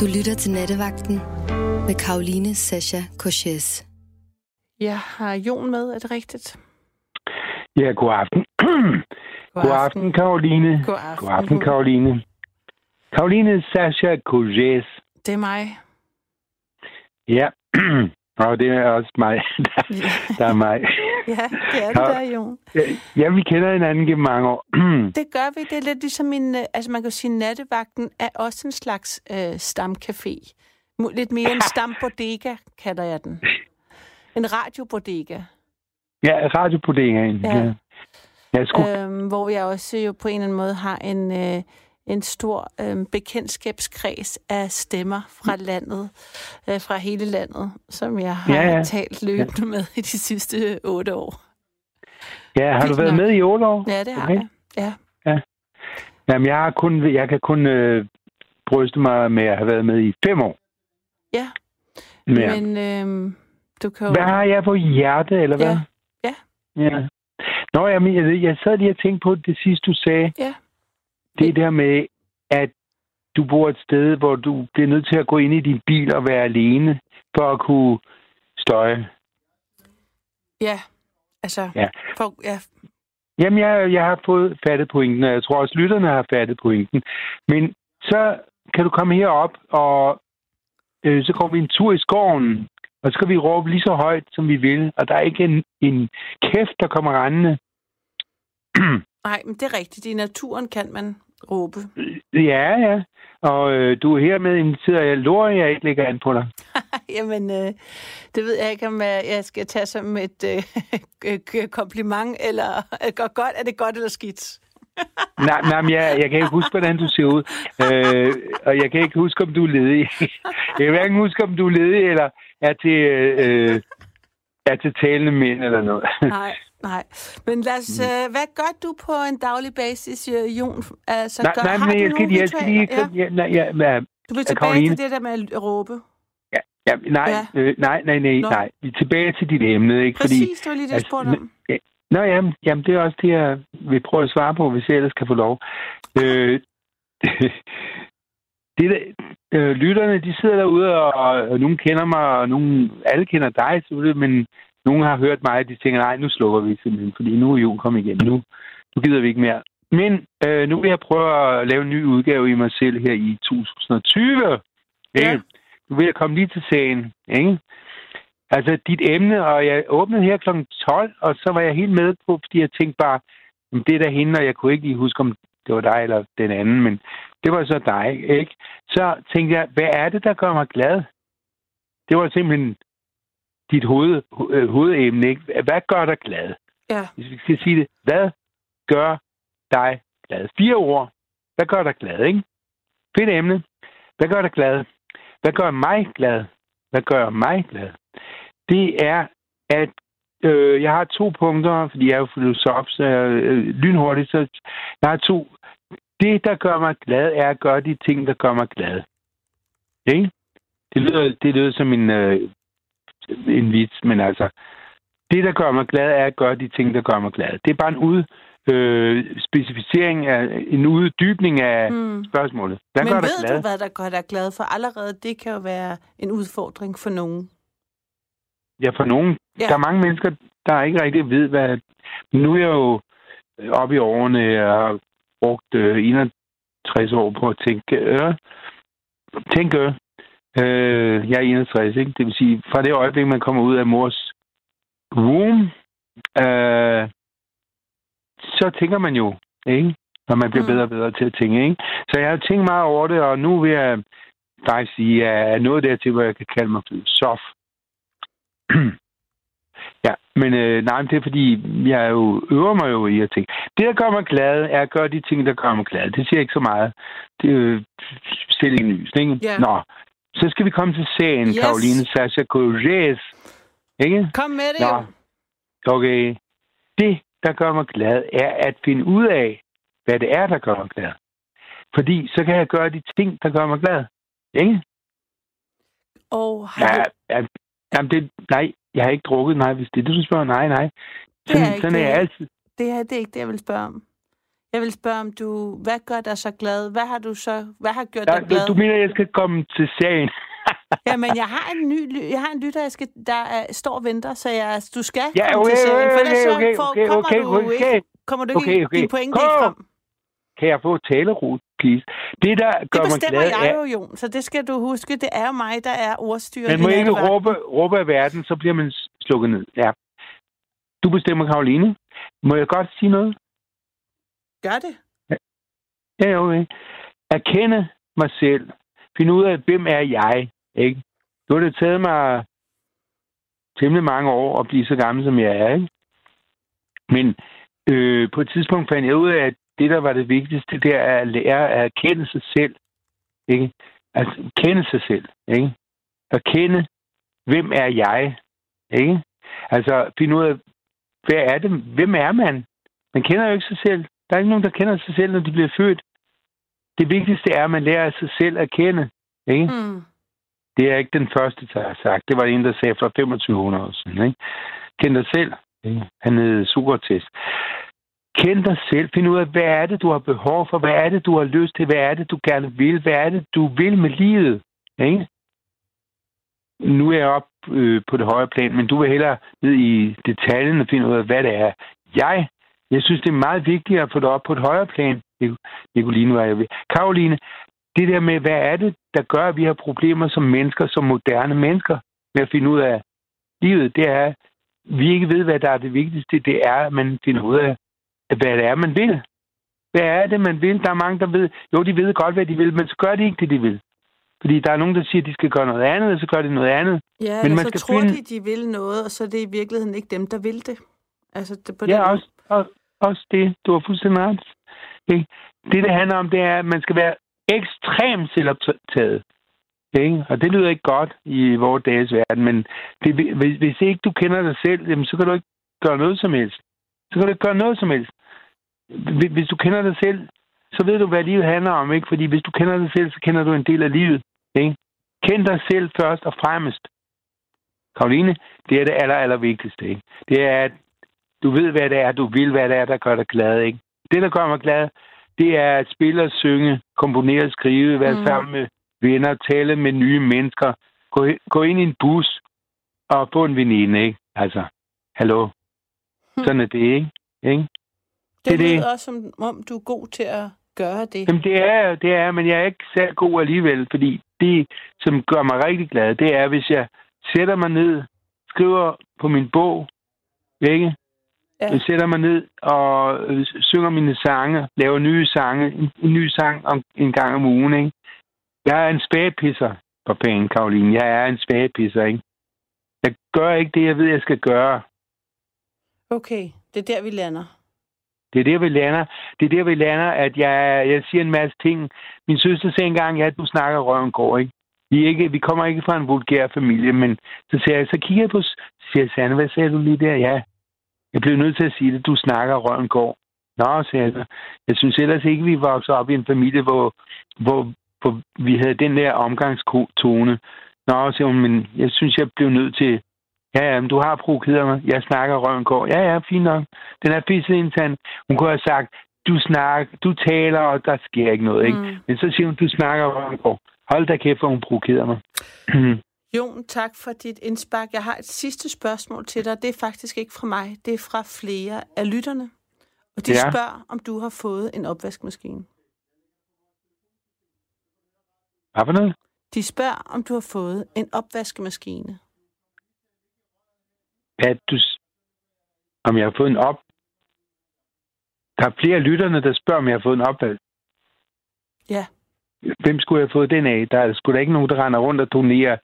Du lytter til Nattevagten med Karoline Sasha Korches. Jeg har Jon med, er det rigtigt? Ja, god aften. God, god aften, Karoline. God aften. God aften, Karoline. Karoline Sasha Korches. Det er mig. Ja, og det er også mig. Der, der er mig. Ja, det er det der, Jon. Ja, vi kender hinanden gennem mange år. Det gør vi. Det er lidt ligesom en... øh, Altså, man kan sige, nattevagten er også en slags øh, stamcafé. Lidt mere en stambodega, kalder jeg den. En radiobodega. Ja, radiobodegaen. Ja. Ja. Ja, sgu. Øhm, hvor jeg også jo på en eller anden måde har en, øh, en stor øh, bekendtskabskreds af stemmer fra landet, øh, fra hele landet, som jeg har Ja, ja. talt løbende med i de sidste otte år. ja, har du været nok. med i otte år? Ja, det har Okay. jeg. Ja. Jamen, jeg, har kun, jeg kan kun øh, bryste mig med at have været med i fem år. Ja. Mere. Men øh, du kan jo... Hvad har jeg på hjerte, eller hvad? Ja. Ja. ja. Nå, jamen, jeg, jeg sad lige og tænkte på det sidste, du sagde. Ja. Det der med, at du bor et sted, hvor du bliver nødt til at gå ind i din bil og være alene, for at kunne støje. Ja. Altså, Ja. For, ja. Jamen, jeg, jeg har fået fattet pointen, og jeg tror også, lytterne har fattet pointen. Men så kan du komme herop, og øh, så går vi en tur i skoven, og så skal vi råbe lige så højt, som vi vil. Og der er ikke en, en kæft, der kommer rendende. Nej, men det er rigtigt. I naturen kan man råbe. Ja, ja. Og øh, du er hermed inviteret. Jeg lover, at jeg ikke lægger an på dig. Jamen, øh, det ved jeg ikke, om jeg jeg skal tage som et øh, kompliment, eller er det godt, er det godt eller skidt? Nej, nej men jeg, jeg kan ikke huske, hvordan du ser ud. Øh, og jeg kan ikke huske, om du er ledig. Jeg kan hverken huske, om du er ledig, eller er til, øh, er til talende mænd, eller noget. Nej, nej. Men lad os, øh, hvad gør du på en daglig basis, øh, Jon? Altså, nej, gør, nej, har men jeg skal, jeg skal lige... Ja. Ja. nej, ja, ja, Du vil Ja, tilbage Karoline. til det der med at råbe. ja, nej, Ja. øh, nej, nej, nej, Nå. nej. Vi er tilbage til dit emne, ikke? Præcis, det var lige det, jeg altså, spurgte om. Ja. Nå, jamen, jamen, det er også det, jeg vil prøve at svare på, hvis jeg ellers kan få lov. Øh, det der, øh, lytterne, de sidder derude, og, og nogen kender mig, og nogen, alle kender dig, selvfølgelig, men nogen har hørt mig, og de tænker, nej, nu slukker vi simpelthen, fordi nu er jul kommet igen. Nu, nu gider vi ikke mere. Men øh, nu vil jeg prøve at lave en ny udgave i mig selv her i 2020. Ikke? Ja. Nu vil jeg komme lige til sagen. Ikke? Altså, dit emne, og jeg åbnede her kl. 12, og så var jeg helt med på, fordi jeg tænkte bare, "Jamen, det er der hende, og jeg kunne ikke lige huske, om det var dig eller den anden, men det var så dig, ikke? Så tænkte jeg, hvad er det, der gør mig glad? Det var simpelthen dit hoved, ho- øh, hovedemne, ikke? Hvad gør dig glad? Ja. Hvis vi skal sige det, hvad gør dig glad? Fire ord. Hvad gør dig glad, ikke? Fedt emne. Hvad gør dig glad? Hvad gør mig glad? Hvad gør mig glad? Det er, at øh, jeg har to punkter, fordi jeg er jo filosof, så jeg, øh, lynhurtigt, så jeg har to. Det, der gør mig glad, er at gøre de ting, der gør mig glad. Ikke? Det lyder, det lyder som en, øh, en vits, men altså, det, der gør mig glad, er at gøre de ting, der gør mig glad. Det er bare en ud, øh, specificering af, en uddybning af mm. Spørgsmålet. Hvad Men gør ved glad? du, hvad der gør dig glad? For allerede det kan jo være en udfordring for nogen. Ja, for nogen. Ja. Ja. Der er mange mennesker, der ikke rigtig ved, hvad... Nu er jeg jo oppe i årene, jeg har brugt øh, 61 år på at tænke... Øh, tænke øh, jeg er 61, ikke? Det vil sige, fra det øjeblik, man kommer ud af mors womb, øh, så tænker man jo, ikke? Og man bliver Mm. bedre og bedre til at tænke, ikke? Så jeg har tænkt meget over det, og nu vil jeg faktisk sige, at jeg er nået dertil, hvor jeg kan kalde mig filosof. ja, men øh, nej, men det er fordi, jeg jo øver mig jo i at tænke. Det, der gør mig glad, er at gøre de ting, der gør mig glad. Det siger ikke så meget. Det er jo stilling lys, ikke? Ja. Nå, så skal vi komme til sagen, Yes. Karoline Sasha Courges. Ikke? Kom med det, Nå, okay. Det, der gør mig glad, er at finde ud af, hvad det er, der gør mig glad. Fordi så kan jeg gøre de ting, der gør mig glad. Ikke? Og har Ja, du... ja, jamen det, nej, jeg har ikke drukket, nej, hvis det er det, du spørger. Nej, nej. Det er Sådan, sådan er det. jeg altid. Det her det er ikke det, jeg vil spørge om. Jeg vil spørge, om du... Hvad gør dig så glad? Hvad har du så... Hvad har gjort Ja, dig glad? du, mener, jeg skal komme til sagen? Jamen, jeg har en ny... Jeg har en lytter, jeg skal, der er, står og venter, så jeg, du skal Ja, komme til sagen. For ellers okay, så okay, okay, kommer okay, du okay. ikke... Kommer du ikke Okay, okay. din pointe Kom! frem? Kan jeg få talero, please? Det, der Det gør mig bestemmer glad, jeg er... jo, Jon. Så det skal du huske. Det er jo mig, der er ordstyret. Man må ikke råbe, råbe af verden, så bliver man slukket ned. Ja. Du bestemmer, Karoline. Må jeg godt sige noget? Gør det. Ja, okay. Erkende mig selv. Finde ud af, hvem er jeg, ikke? Nu har det taget mig temmelig mange år at blive så gammel, som jeg er, ikke? Men øh, på et tidspunkt fandt jeg ud af, at det, der var det vigtigste, det er at lære at erkende sig selv, ikke? At kende sig selv, ikke? At kende, hvem er jeg, ikke? Altså, finde ud af, hvad er det? Hvem er man? Man kender jo ikke sig selv. Der er ikke nogen, der kender sig selv, når de bliver født. Det vigtigste er, at man lærer sig selv at kende. Ikke? Mm. Det er ikke den første, der har sagt. Det var en, der sagde for 2500 år siden. Ikke? Kend dig selv. Ikke? Han hed Sokrates. Kend dig selv. Find ud af, hvad er det, du har behov for? Hvad er det, du har lyst til? Hvad er det, du gerne vil? Hvad er det, du vil med livet? Ikke? Nu er jeg op øh, på det høje plan, men du vil hellere ned i detaljen og finde ud af, hvad det er. Jeg, jeg synes, det er meget vigtigt at få det op på et højere plan. Nicoline var jeg ved. Karoline, det der med, hvad er det, der gør, at vi har problemer som mennesker, som moderne mennesker, med at finde ud af livet, det er, at vi ikke ved, hvad der er det vigtigste. Det er, at man finder ud af, hvad det er, man vil. Hvad er det, man vil? Der er mange, der ved, jo, de ved godt, hvad de vil, men så gør de ikke det, de vil. Fordi der er nogen, der siger, at de skal gøre noget andet, og så gør de noget andet. Ja, Men man så skal tror finde- de, de vil noget, og så er det i virkeligheden ikke dem, der vil det. Altså, det, på Ja, den også, og, også det. Du har fuldstændig ret. Ikke? Det, det handler om, det er, at man skal være ekstremt selvoptaget. Ikke? Og det lyder ikke godt i vores dages verden, men det, hvis, hvis ikke du kender dig selv, jamen, så kan du ikke gøre noget som helst. Så kan du ikke gøre noget som helst. Hvis, hvis du kender dig selv, så ved du, hvad livet handler om. ikke? Fordi hvis du kender dig selv, så kender du en del af livet. Ikke? Kend dig selv først og fremmest. Karoline, det er det aller, aller vigtigste. Ikke? Det er, at du ved, hvad det er, du vil, hvad det er, der gør dig glad. Ikke? Det, der gør mig glad, det er at spille og synge, komponere og skrive, være Mm. mm. sammen med venner, tale med nye mennesker, gå, gå ind i en bus og få en veninde, ikke? Altså, hallo. Hmm. Sådan er det, ikke? ikke? Det, det er lyder det. også, som om du er god til at gøre det. Jamen, det er, det er, men jeg er ikke særlig god alligevel, fordi det, som gør mig rigtig glad, det er, hvis jeg sætter mig ned, skriver på min bog, ikke? Ja. Jeg sætter mig ned og øh, synger mine sange, laver nye sange, en, en ny sang om, en gang om ugen, ikke? Jeg er en spagepisser på penge, Karoline. Jeg er en spagepisser, ikke? Jeg gør ikke det, jeg ved, jeg skal gøre. Okay, det er der, vi lander. Det er der, vi lander. Det er der, vi lander, at jeg, jeg siger en masse ting. Min søster sagde engang, ja, du snakker røven går, ikke? Vi, ikke, vi kommer ikke fra en vulgær familie, men så siger jeg, så kigger jeg på, så siger Sanne, hvad sagde du lige der? Ja, jeg blev nødt til at sige det, du snakker røven går. Nå, siger jeg. Jeg synes ellers ikke, vi voksede op i en familie, hvor, hvor, hvor vi havde den der omgangstone. Nå, siger hun, men jeg synes, jeg blev nødt til, ja, ja, men du har provokeret mig. Jeg snakker røven går. Ja, ja, fint nok. Den er pisset indtand. Hun kunne have sagt, du snakker, du taler, og der sker ikke noget, ikke? Mm. Men så siger hun, du snakker røven går. Hold da kæft, hvor hun provokerer mig. Jon, tak for dit indspark. Jeg har et sidste spørgsmål til dig. Det er faktisk ikke fra mig. Det er fra flere af lytterne. Og de Ja. spørger, om du har fået en opvaskemaskine. Hvad for noget? De spørger, om du har fået en opvaskemaskine. At du, om jeg har fået en op... Der er flere af lytterne, der spørger, om jeg har fået en opvalg. Ja. Hvem skulle jeg have fået den af? Der er sgu da ikke nogen, der render rundt og donerer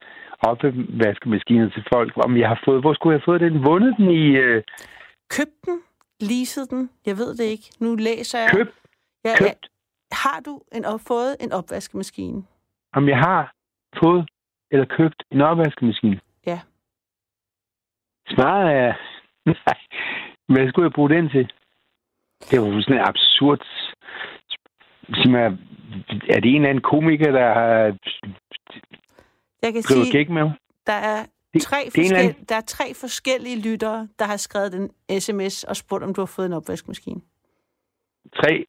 opvaskemaskiner til folk. Om jeg har fået... Hvor skulle jeg have fået den? Vundet den i... Øh, Køb den, leasede den, jeg ved det ikke. Nu læser jeg. købt? ja, ja. Købt? Har du en, op- fået en opvaskemaskine? Om jeg har fået eller købt en opvaskemaskine? Ja. Svaret er... Nej. Hvad skulle jeg bruge den til? Det var sådan absurd. Sig mig, er det en eller anden komiker, der har Jeg kan sige, gæk med der er, Det- tre det en eller forskel, anden- der er tre forskellige lyttere, der har skrevet en sms og spurgt, om du har fået en opvaskemaskine. Tre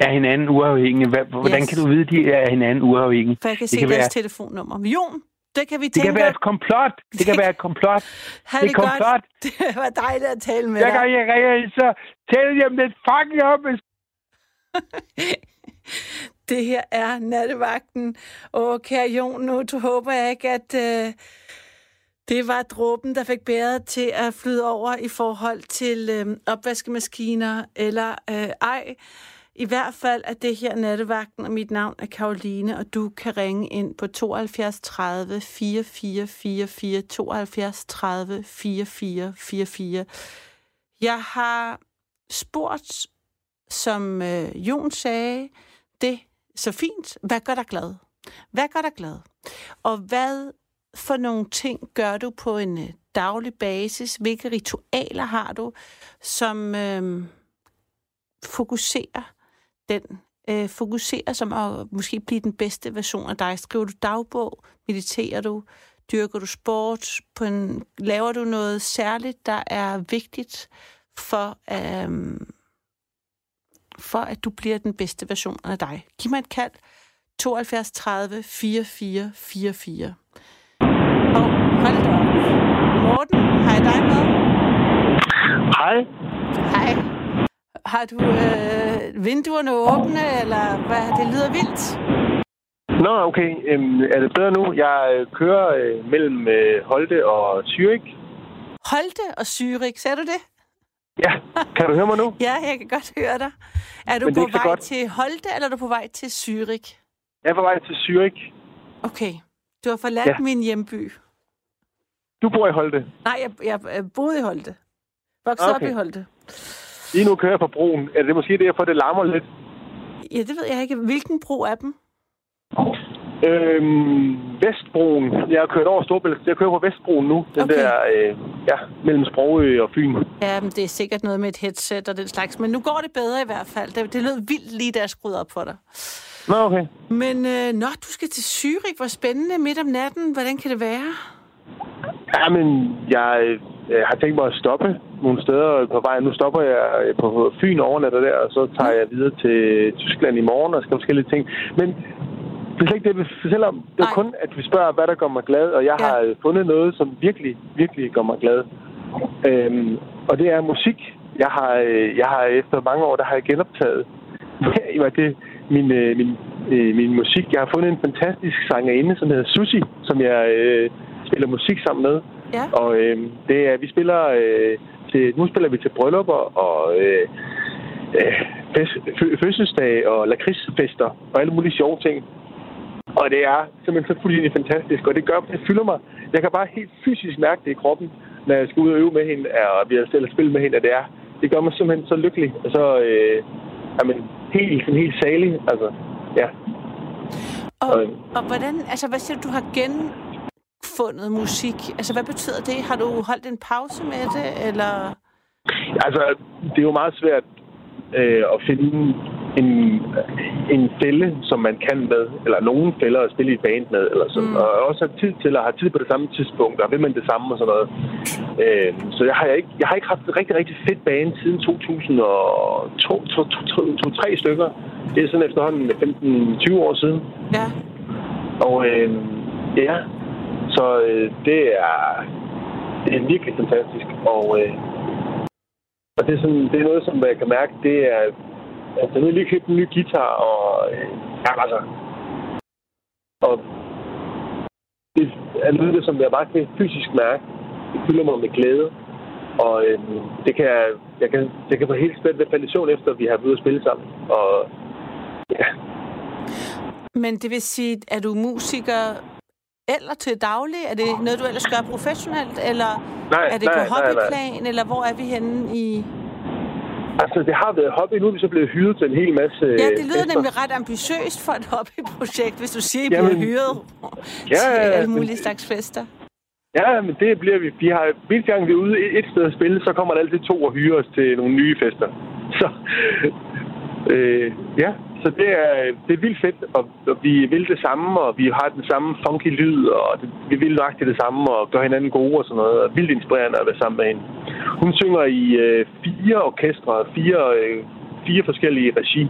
er hinanden uafhængige. Hvordan yes. kan du vide, at de er hinanden uafhængige? For jeg kan det se kan deres være... telefonnummer. Jon, det kan vi tænke... Det kan være et komplot. Det kan være et komplot. Ha' det, det komplot. godt. Det var dejligt at tale med jeg dig. Jeg kan jeg så tælle dem lidt fucking op. det her er nattevagten. Og kære Jon, nu håber jeg ikke, at øh, det var dråben, der fik bæret til at flyde over i forhold til øh, opvaskemaskiner eller øh, ej. I hvert fald er det her nattevagten, og mit navn er Karoline, og du kan ringe ind på 72 30 44 44 72 30 44 44. Jeg har spurgt, som øh, Jon sagde, det så fint. Hvad gør dig glad? Hvad gør dig glad? Og hvad for nogle ting gør du på en øh, daglig basis? Hvilke ritualer har du, som øh, fokuserer den øh, fokuserer som at måske blive den bedste version af dig? Skriver du dagbog? Mediterer du? Dyrker du sport? På en, laver du noget særligt, der er vigtigt for, øh, for at du bliver den bedste version af dig? Giv mig et kald. 72 30 44 44. Og hold da op. Morten, jeg dig med? Hej. Hej. Har du øh, vinduerne åbne, eller hvad? Det lyder vildt. Nå, okay. Øhm, er det bedre nu? Jeg øh, kører øh, mellem øh, Holte og Zürich. Holte og Zürich, sagde du det? Ja, kan du høre mig nu? ja, jeg kan godt høre dig. Er du på vej godt. til Holte, eller er du på vej til Zürich? Jeg er på vej til Zürich. Okay. Du har forladt ja. min hjemby. Du bor i Holte? Nej, jeg, jeg, jeg boede i Holte. Voksede okay. op i Holte. Lige nu kører jeg på broen. Er det måske derfor, det larmer lidt? Ja, det ved jeg ikke. Hvilken bro er dem? Øhm, Vestbroen. Jeg har kørt over Storbælt. Jeg kører på Vestbroen nu. Den okay. der, øh, ja, mellem Sprogø og Fyn. Ja, men det er sikkert noget med et headset og den slags. Men nu går det bedre i hvert fald. Det, det lød vildt lige, da jeg skruede op for dig. Nå, okay. Men øh, når du skal til Zürich, hvor spændende midt om natten. Hvordan kan det være? Ja, men jeg jeg har tænkt mig at stoppe nogle steder på vejen. Nu stopper jeg på Fyn overnatter der, og så tager jeg videre til Tyskland i morgen og skal forskellige ting. Men det er slet ikke det, vi fortæller om. Det er kun, at vi spørger, hvad der gør mig glad, og jeg ja. har fundet noget, som virkelig, virkelig gør mig glad. Øhm, og det er musik. Jeg har, jeg har efter mange år, der har jeg genoptaget det, min, øh, min, øh, min musik. Jeg har fundet en fantastisk sangerinde, som hedder Susi, som jeg øh, spiller musik sammen med. Ja. Og øh, det er, vi spiller øh, til, nu spiller vi til bryllupper og øh, øh, fødselsdag og lakridsfester og alle mulige sjove ting. Og det er simpelthen så fuldstændig fantastisk, og det gør, det fylder mig. Jeg kan bare helt fysisk mærke det i kroppen, når jeg skal ud og øve med hende, og vi har selv spillet med hende, at det er. Det gør mig simpelthen så lykkelig, og så øh, jamen, helt, sådan helt salig. Altså, ja. Og, og, og hvordan, altså hvad siger du, du har gen, opfundet musik? Altså, hvad betyder det? Har du holdt en pause med det, eller? Altså, det er jo meget svært øh, at finde en, en fælde, som man kan med, eller nogen fælder at spille i et band med, eller sådan. Mm. Og også have tid til at have tid på det samme tidspunkt, og vil man det samme og sådan noget. Øh, så jeg har, ikke, jeg har ikke haft et rigtig, rigtig fedt band siden 2002, 2003 stykker. Det er sådan efterhånden 15-20 år siden. Ja. Og øh, ja, så øh, det, er, det er virkelig fantastisk. Og, øh, og det, er sådan, det er noget, som jeg kan mærke, det er... Altså, nu er lige købt en ny guitar, og... Øh, ja, altså... Og det er noget, som jeg bare kan fysisk mærke. Det fylder mig med glæde. Og øh, det kan, jeg kan, jeg kan få helt spændt ved falde efter, at vi har været ude at spille sammen. Og ja. Men det vil sige, at du musiker eller til daglig? Er det noget, du ellers gør professionelt, eller nej, er det nej, på hobbyplan, nej, nej. eller hvor er vi henne i... Altså, det har været hobby. Nu er vi så blevet hyret til en hel masse Ja, det lyder fester. nemlig ret ambitiøst for et hobbyprojekt, hvis du siger, at I bliver hyret ja, til alle mulige slags fester. Ja, men det bliver vi. Vi har, hver gang vi er ude et sted at spille, så kommer der altid to og hyrer os til nogle nye fester. Så, øh, ja, så det er, det er vildt fedt, og, og vi vil det samme, og vi har den samme funky lyd, og det, vi vil nøjagtigt det samme, og gøre hinanden gode og sådan noget. Og vildt inspirerende at være sammen med hende. Hun synger i øh, fire orkestre, fire, øh, fire forskellige regi.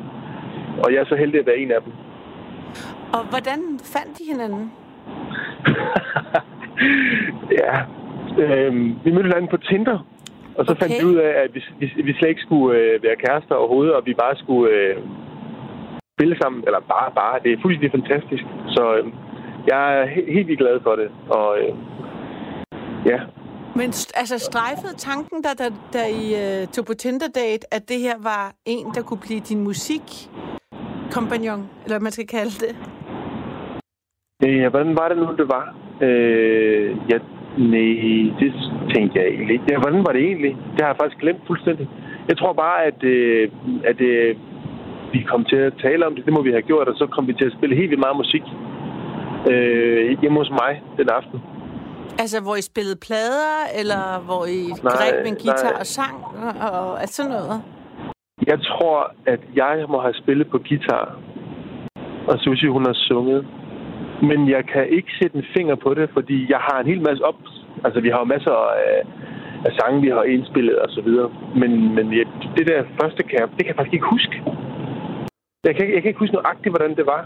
og jeg er så heldig at være en af dem. Og hvordan fandt de hinanden? ja, øhm, vi mødte hinanden på Tinder, og så okay. fandt vi ud af, at vi, vi, vi slet ikke skulle øh, være kærester overhovedet, og vi bare skulle øh, spille sammen, eller bare, bare. Det er fuldstændig fantastisk. Så øh, jeg er he- helt vildt glad for det, og øh, ja. Men altså strejfede tanken, da, da, da I uh, tog på Tinder-date, at det her var en, der kunne blive din musikkompagnon, eller hvad man skal kalde det? Ja, hvordan var det nu, det var? Øh, ja, nej, det tænkte jeg egentlig ikke. Ja, hvordan var det egentlig? Det har jeg faktisk glemt fuldstændig. Jeg tror bare, at, øh, at øh, vi kom til at tale om det. Det må vi have gjort, og så kom vi til at spille helt vildt meget musik øh, hjemme hos mig den aften. Altså, hvor I spillede plader, eller hvor I nej, greb en guitar nej. og sang, og, alt sådan noget? Jeg tror, at jeg må have spillet på guitar, og Susie, hun har sunget. Men jeg kan ikke sætte en finger på det, fordi jeg har en hel masse op... Altså, vi har jo masser af, af sange, vi har indspillet og så videre. Men, men ja, det der første camp, det kan jeg faktisk ikke huske. Jeg kan, jeg kan ikke huske nøjagtigt, hvordan det var.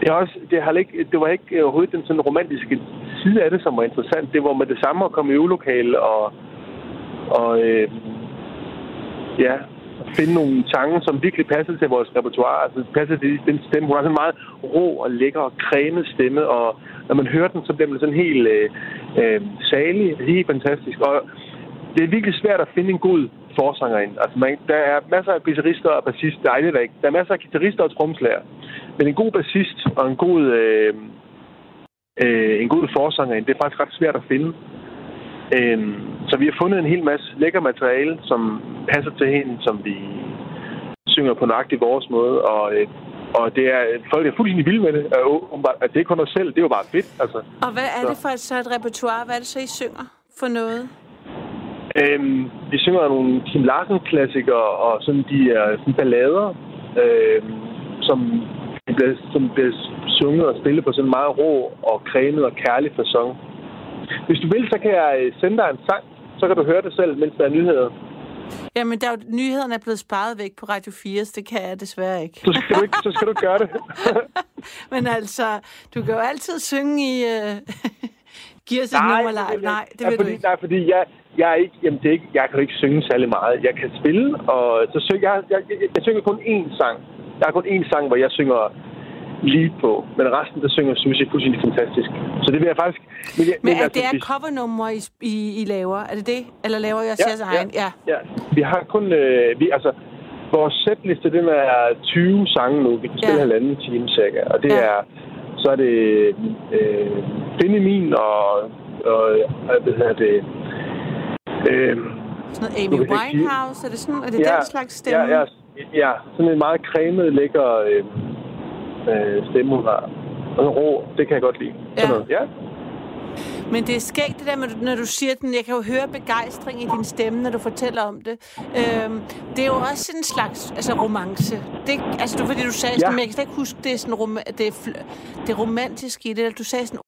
Det, er også, det, har ikke, det var ikke overhovedet den sådan romantiske side af det, som var interessant. Det var med det samme at komme i øvelokale og, og øh, ja, finde nogle sange, som virkelig passede til vores repertoire. Altså passede til den stemme. Hun har sådan en meget rå og lækker og cremet stemme, og når man hører den, så bliver man sådan helt øh, øh, salig. Helt fantastisk. Og det er virkelig svært at finde en god forsanger ind. Altså, man, der er masser af guitarister og bassister. Nej, det er ikke. Der er masser af guitarister og tromslager. Men en god bassist og en god, øh, øh, en god forsanger ind, det er faktisk ret svært at finde. Øh, så vi har fundet en hel masse lækker materiale, som passer til hende, som vi synger på nøjagtig vores måde. Og, øh, og det er, folk er fuldstændig vilde med det. At det er kun os selv, det er jo bare fedt. Altså. Og hvad er det for et, så et repertoire? Hvad er det så, I synger for noget? Øhm, vi synger nogle Kim Larsen-klassikere, og sådan de er sådan ballader, øhm, som, bliver, som bliver sunget og spillet på sådan en meget rå og cremet og kærlig fasong. Hvis du vil, så kan jeg øh, sende dig en sang, så kan du høre det selv, mens der er nyheder. Jamen, der er jo, nyhederne er blevet sparet væk på Radio 4, så det kan jeg desværre ikke. Så skal du, ikke, så skal du gøre det. Men altså, du kan jo altid synge i... Uh... Giv os et nummer live. Nej, det vil ja, fordi, du ikke. Nej, fordi jeg, jeg, er ikke, jamen det er ikke, jeg kan ikke synge særlig meget. Jeg kan spille, og så synger jeg, jeg, jeg, jeg synger kun én sang. Der er kun én sang, hvor jeg synger lige på. Men resten, der synger Susie fuldstændig fantastisk. Så det vil jeg faktisk... Men, jeg, men, men altså, det er covernummer, I, I, I laver? Er det det? Eller laver jeg ja, egen? Ja, ja. Vi har kun... Øh, vi, altså, vores sætliste, den er 20 sange nu. Vi kan spille ja. halvanden time cirka. Og det ja. er... Så er det øh, Finde Min og, og hvad hedder det... Øh, sådan noget Amy Winehouse? Er det sådan? Er det ja, den slags stemme? Ja, ja, ja, sådan en meget cremet, lækker øh, øh, stemme, hun har. Og rå, det kan jeg godt lide. Ja. Sådan noget. ja. Men det er skægt, det der, med, når du siger den. Jeg kan jo høre begejstring i din stemme, når du fortæller om det. Øhm, det er jo også en slags altså, romance. Det, altså, du, fordi du sagde ja. sådan, men jeg kan slet ikke huske, det er sådan rom- det, er det romantiske i det. Du sagde sådan